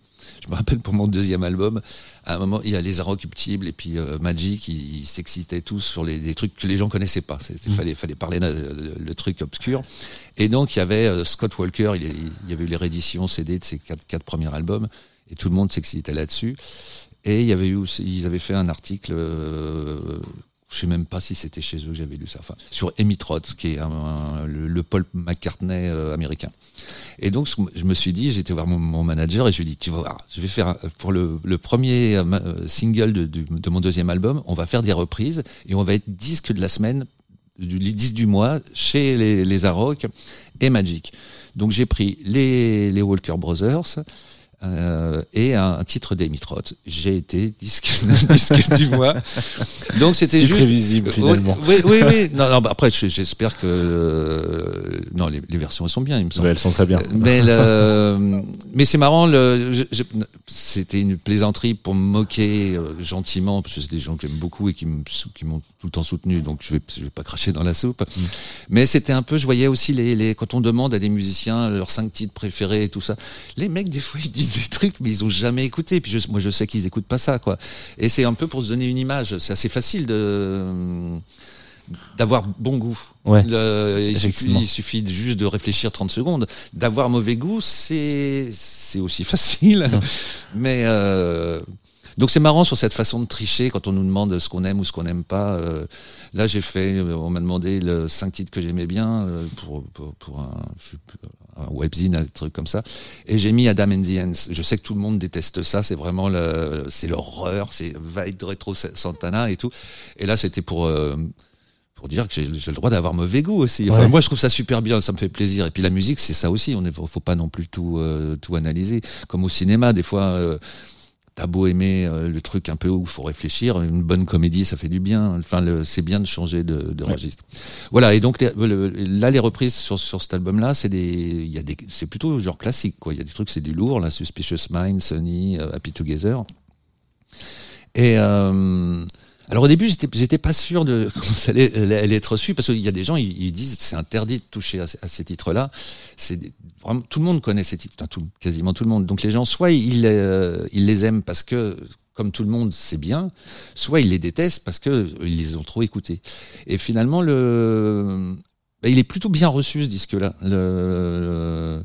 Je me rappelle pour mon deuxième album, à un moment, il y a les Inrecuptibles et puis euh, Magic, ils ils s'excitaient tous sur les, des trucs que les gens connaissaient pas. Il fallait, fallait parler le, le- truc obscur. Et donc, il y avait euh, Scott Walker, il, il y avait eu les rééditions CD de ses quatre, quatre premiers albums, et tout le monde s'excitait là-dessus. Et il y avait eu ils avaient fait un article, je sais même pas si c'était chez eux que j'avais lu ça, enfin, sur Amy Trotz, qui est un- un- le, le Paul McCartney euh, américain. Et donc, je me suis dit, j'étais voir mon, mon manager et je lui ai dit, tu vas voir, je vais faire pour le, le premier euh, single de, du- de mon deuxième album, on va faire des reprises et on va être disque de la semaine, du les disques du mois chez les, les Arocs et Magic. Donc j'ai pris les, les Walker Brothers. Euh, et un, un titre d'Amy Trotz. J'ai été disque, disque du mois. Donc c'était juste prévisible, finalement. Oui, oui, oui. Non, non, bah, après, je- j'espère que euh, non, les, les versions elles sont bien, il me semble. Ouais, elles sont très bien. Mais, le- mais c'est marrant, le, c'était une plaisanterie pour me moquer euh, gentiment, parce que c'est des gens que j'aime beaucoup et qui m'ont tout le temps soutenu, donc je vais, je vais pas cracher dans la soupe. Mm. Mais c'était un peu, je voyais aussi les, les, quand on demande à des musiciens leurs cinq titres préférés et tout ça, les mecs des fois ils disent des trucs mais ils ont jamais écouté. Puis je, moi je sais qu'ils écoutent pas ça quoi. Et c'est un peu pour se donner une image. C'est assez facile de d'avoir bon goût. Ouais, Le- il, suffit, il suffit juste de réfléchir 30 secondes. D'avoir mauvais goût, c'est c'est aussi facile. Mais euh, donc c'est marrant sur cette façon de tricher quand on nous demande ce qu'on aime ou ce qu'on n'aime pas. Euh, là j'ai fait, on m'a demandé le cinq titres que j'aimais bien euh, pour, pour, pour un, je sais plus, un webzine, un truc comme ça. Et j'ai mis Adam and the Ants. Je sais que tout le monde déteste ça. C'est vraiment le, c'est l'horreur. C'est Vibe Retro Santana et tout. Et là c'était pour euh, pour dire que j'ai j'ai le droit d'avoir mauvais goût aussi. Enfin, Ouais. Moi, je trouve ça super bien, ça me fait plaisir. Et puis la musique, c'est ça aussi. On ne faut pas non plus tout euh, tout analyser. Comme au cinéma, des fois, euh, t'as beau aimer euh, le truc un peu où il faut réfléchir, une bonne comédie, ça fait du bien. Enfin, c'est bien de changer de, de registre. Voilà. Et donc les- le- là, les reprises sur sur cet album-là, c'est des, il y a des, c'est plutôt genre classique, quoi. Il y a des trucs, c'est du lourd, là, Suspicious Mind, Sunny, euh, Happy Together. Et euh, alors au début, j'étais pas sûr de comment ça allait, allait- être reçu parce qu'il y a des gens, ils, ils disent c'est interdit de toucher à, ces- titres-là. C'est vraiment tout le monde connaît ces titres, tout, quasiment tout le monde. Donc les gens, soit ils, euh, ils les aiment parce que comme tout le monde, c'est bien, soit ils les détestent parce que euh, ils les ont trop écoutés. Et finalement, le, bah, il est plutôt bien reçu ce disque-là. Le,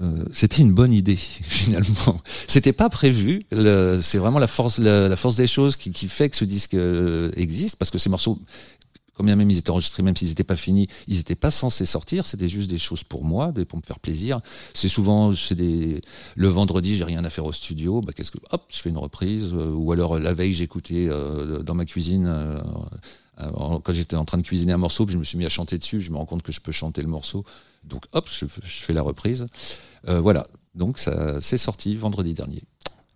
euh, c'était une bonne idée finalement. C'était pas prévu. C'est vraiment la force, des choses qui, fait que ce disque euh, existe, parce que ces morceaux, combien même ils étaient enregistrés, même s'ils n'étaient pas finis, ils n'étaient pas censés sortir. C'était juste des choses pour moi, pour me faire plaisir. C'est souvent, c'est des, le vendredi, j'ai rien à faire au studio. Bah, qu'est-ce que, hop, je fais une reprise. euh, ou alors la veille, j'écoutais dans ma cuisine. quand j'étais en train de cuisiner un morceau, puis je me suis mis à chanter dessus. Je me rends compte que je peux chanter le morceau. Donc hop, je, fais la reprise. Euh, voilà. Donc ça, c'est sorti vendredi dernier.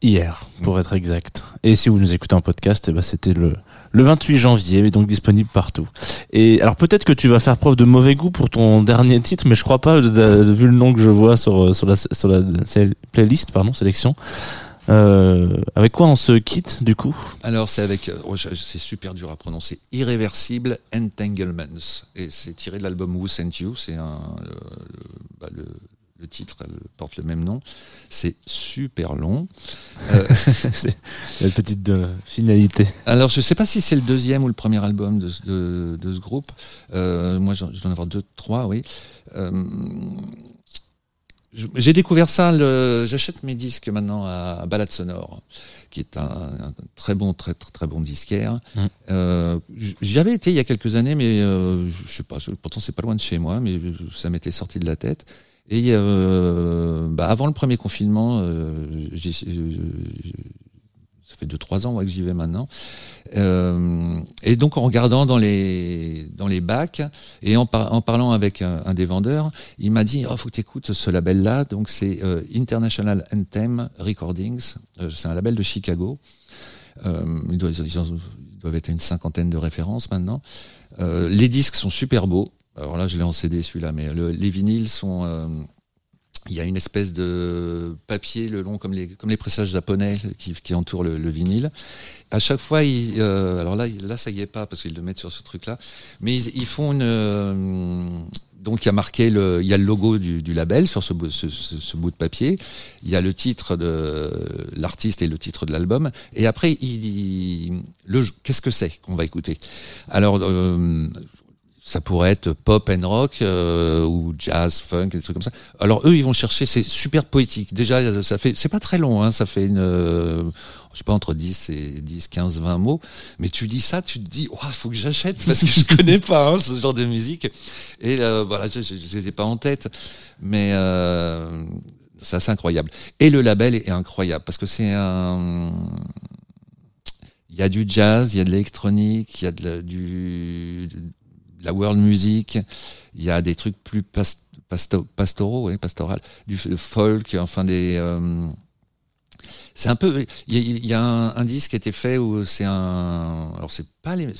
Hier, pour être exact. Et si vous nous écoutez en podcast, eh ben c'était le, le 28 janvier, mais donc disponible partout. Et alors peut-être que tu vas faire preuve de mauvais goût pour ton dernier titre, mais je crois pas, vu le nom que je vois sur, sur la, playlist, pardon, sélection. Euh, avec quoi on se quitte, du coup? Alors c'est avec, euh, oh, c'est super dur à prononcer, Irréversible Entanglements. Et c'est tiré de l'album Who Sent You. C'est un, le, le- bah, le- le titre porte le même nom. C'est super long. C'est la petite de finalité. Alors, je sais pas si c'est le deuxième ou le premier album de, ce- de, de ce groupe. Euh, moi, j'en- je dois en avoir deux, trois, oui. J'ai découvert ça. le- J'achète mes disques maintenant à, à Balade Sonore, qui est un, un très bon, très très, très bon disquaire. Mm. Euh, J'y avais été il y a quelques années, mais euh, je sais pas. Pourtant, c'est pas loin de chez moi, mais ça m'était sorti de la tête. Et euh, bah, avant le premier confinement, euh, ça fait deux trois ans ouais, que j'y vais maintenant. Euh, et donc en regardant dans les bacs et en, par- en parlant avec un, des vendeurs, il m'a dit oh faut que tu écoutes ce label là. Donc c'est euh, International Anthem Recordings. Euh, c'est un label de Chicago. Ils, doivent, être une cinquantaine de références maintenant. Les disques sont super beaux. Alors là, je l'ai en CD celui-là, mais le- les vinyles sont. Il y a une espèce de papier le long comme les comme les pressages japonais qui, qui entourent le, le vinyle. À chaque fois, euh, alors là, là, ça y est pas parce qu'ils le mettent sur ce truc-là, mais ils, font une. euh, donc il y a marqué le, il y a le logo du, label sur ce, bout- de papier. Il y a le titre de l'artiste et le titre de l'album. Et après, qu'est-ce que c'est qu'on va écouter? Alors. euh, ça pourrait être pop and rock euh, ou jazz, funk, des trucs comme ça. Alors eux, ils vont chercher, c'est super poétique. Déjà, ça fait, c'est pas très long, hein, ça fait une, euh, je sais pas entre 10 et 10, 15, 20 mots. Mais tu lis ça, tu te dis, il faut que j'achète parce que je connais pas hein, ce genre de musique. Et euh, voilà, je, je, je les ai pas en tête, mais euh, c'est assez incroyable. Et le label est incroyable parce que c'est un il y a du jazz, il y a de l'électronique, il y a de la, du, la world music, il y a des trucs plus pas- pasto- pastoraux, ouais, pastoral, du folk, enfin des. euh, c'est un peu. Il y a, il y a un, un disque qui a été fait où c'est un. Alors c'est pas les.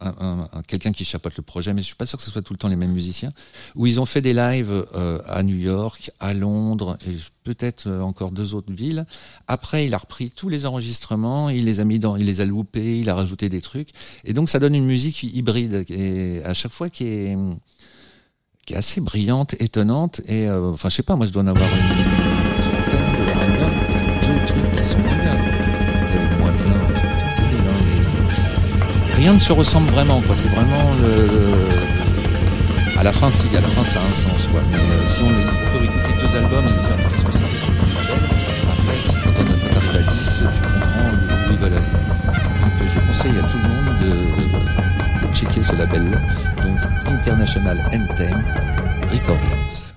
Un- un- quelqu'un qui chapeaute le projet, mais je suis pas sûr que ce soit tout le temps les mêmes musiciens. Où ils ont fait des lives euh, à New York, à Londres et peut-être euh, encore deux autres villes. Après, il a repris tous les enregistrements, il les a mis dans, il les a loupés, il a rajouté des trucs, et donc ça donne une musique hybride et à chaque fois qui est qui est assez brillante, étonnante et euh, enfin je sais pas, moi je dois en avoir une Rien ne se ressemble vraiment, quoi. C'est vraiment le. À la fin, si, à la fin, ça a un sens, quoi. Mais euh, si on, peut écouter deux albums et se dire, qu'est-ce que ça Après, quand on t'arrives à 10, tu comprends où ils veulent aller. Donc, je conseille à tout le monde de, checker ce label-là. Donc, International Anthem Recordings.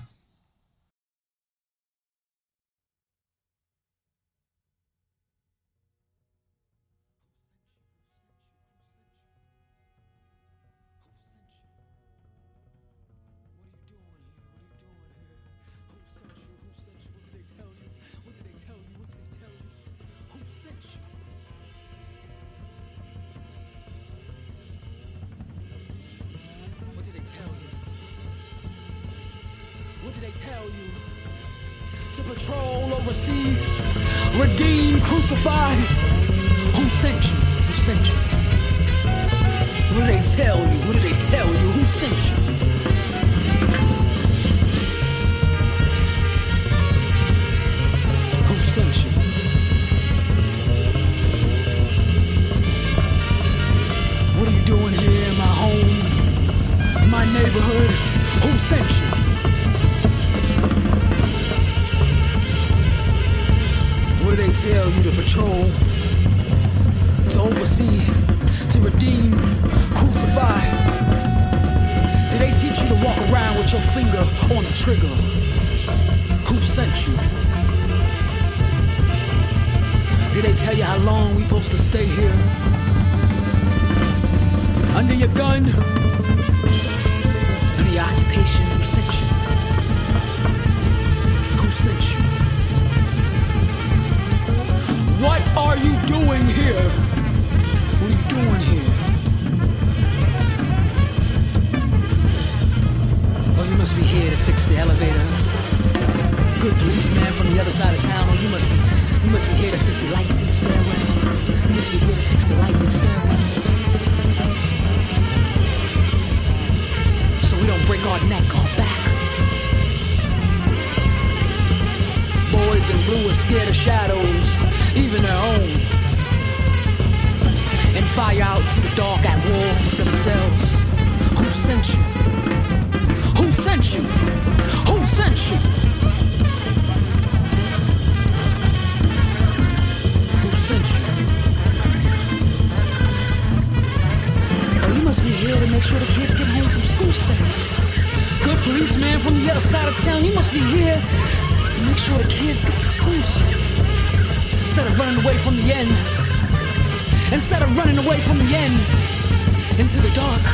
Into the dark.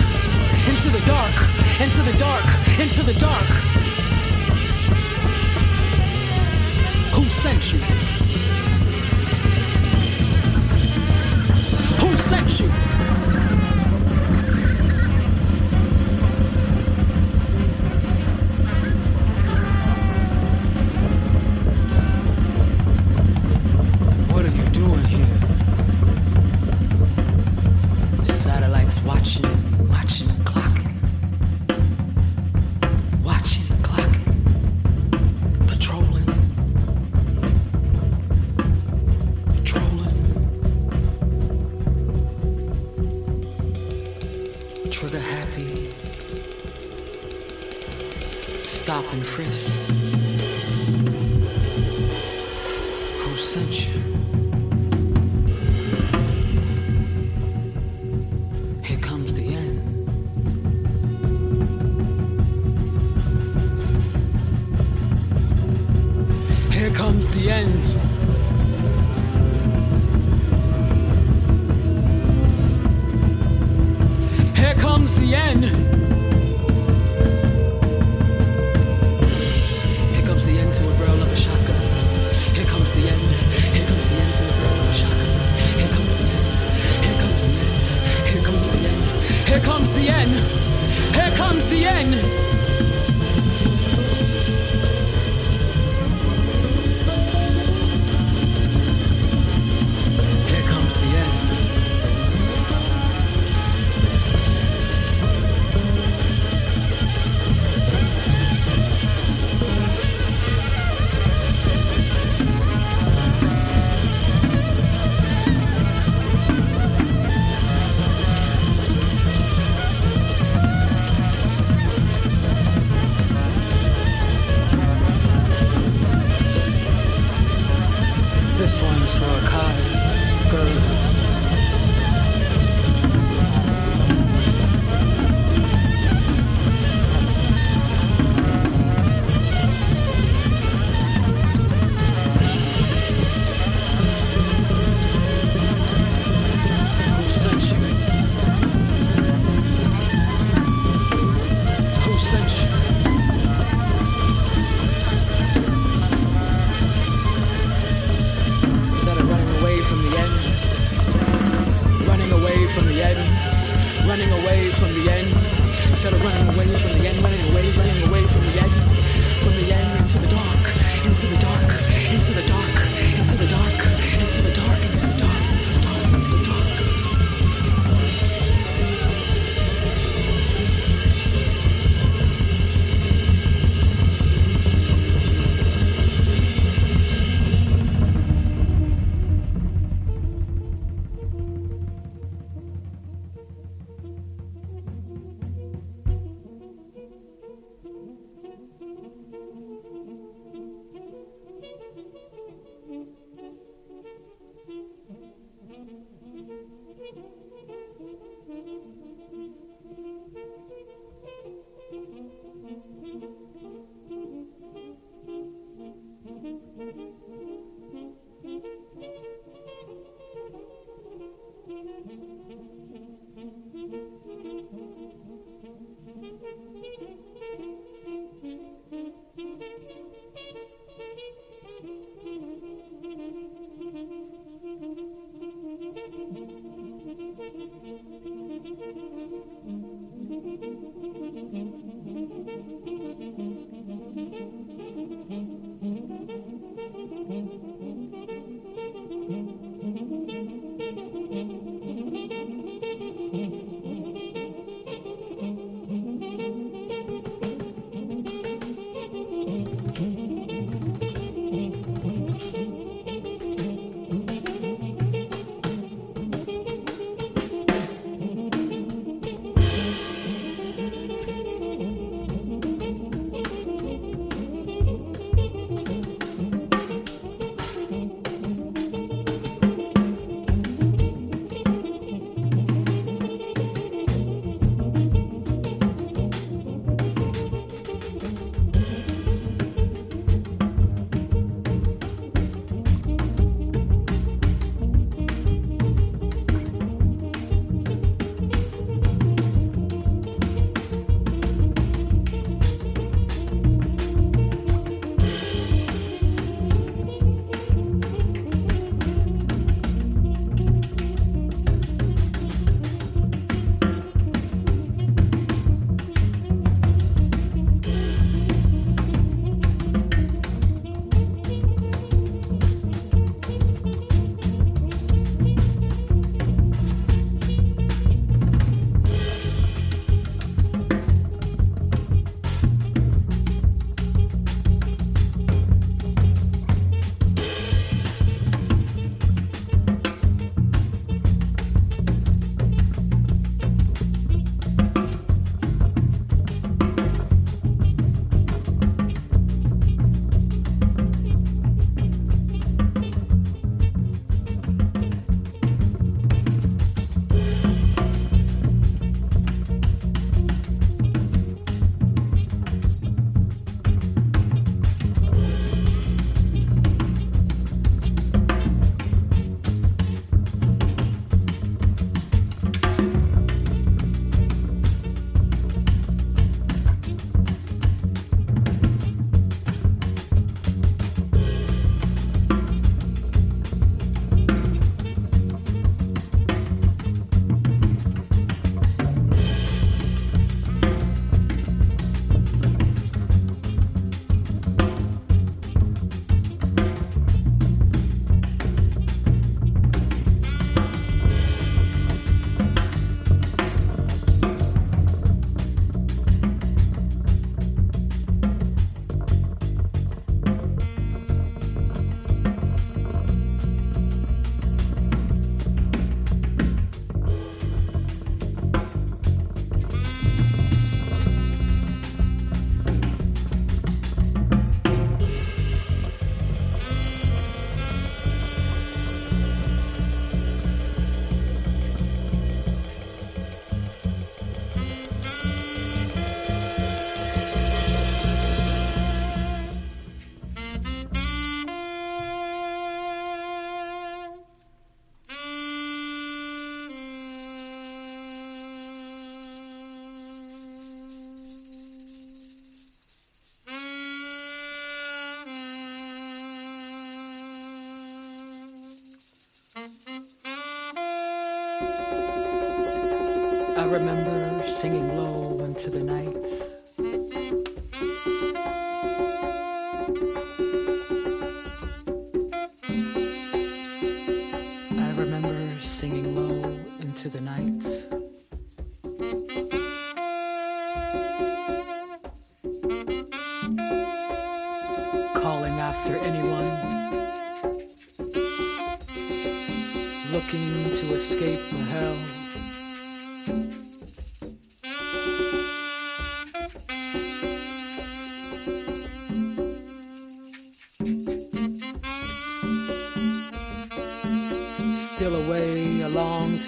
Into the dark. Into the dark. Into the dark. Who sent you? Who sent you?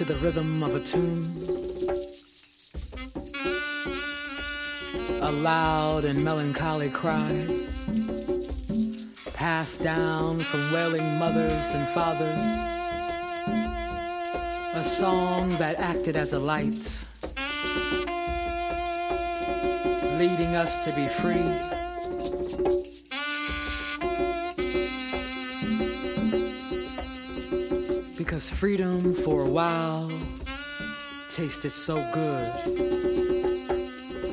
To the rhythm of a tune. A loud and melancholy cry passed down from wailing mothers and fathers. A song that acted as a light, leading us to be free. Freedom for a while tasted so good.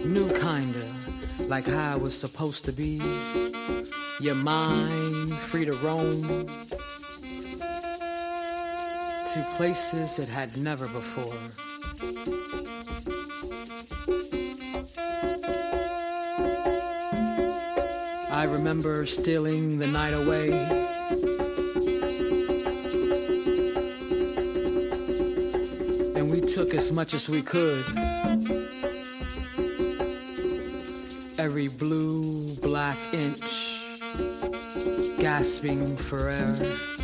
New kinda, like how was supposed to be. Your mind free to roam to places it had never before. I remember stealing the night away. Took as much as we could. Every blue, black inch, gasping for air.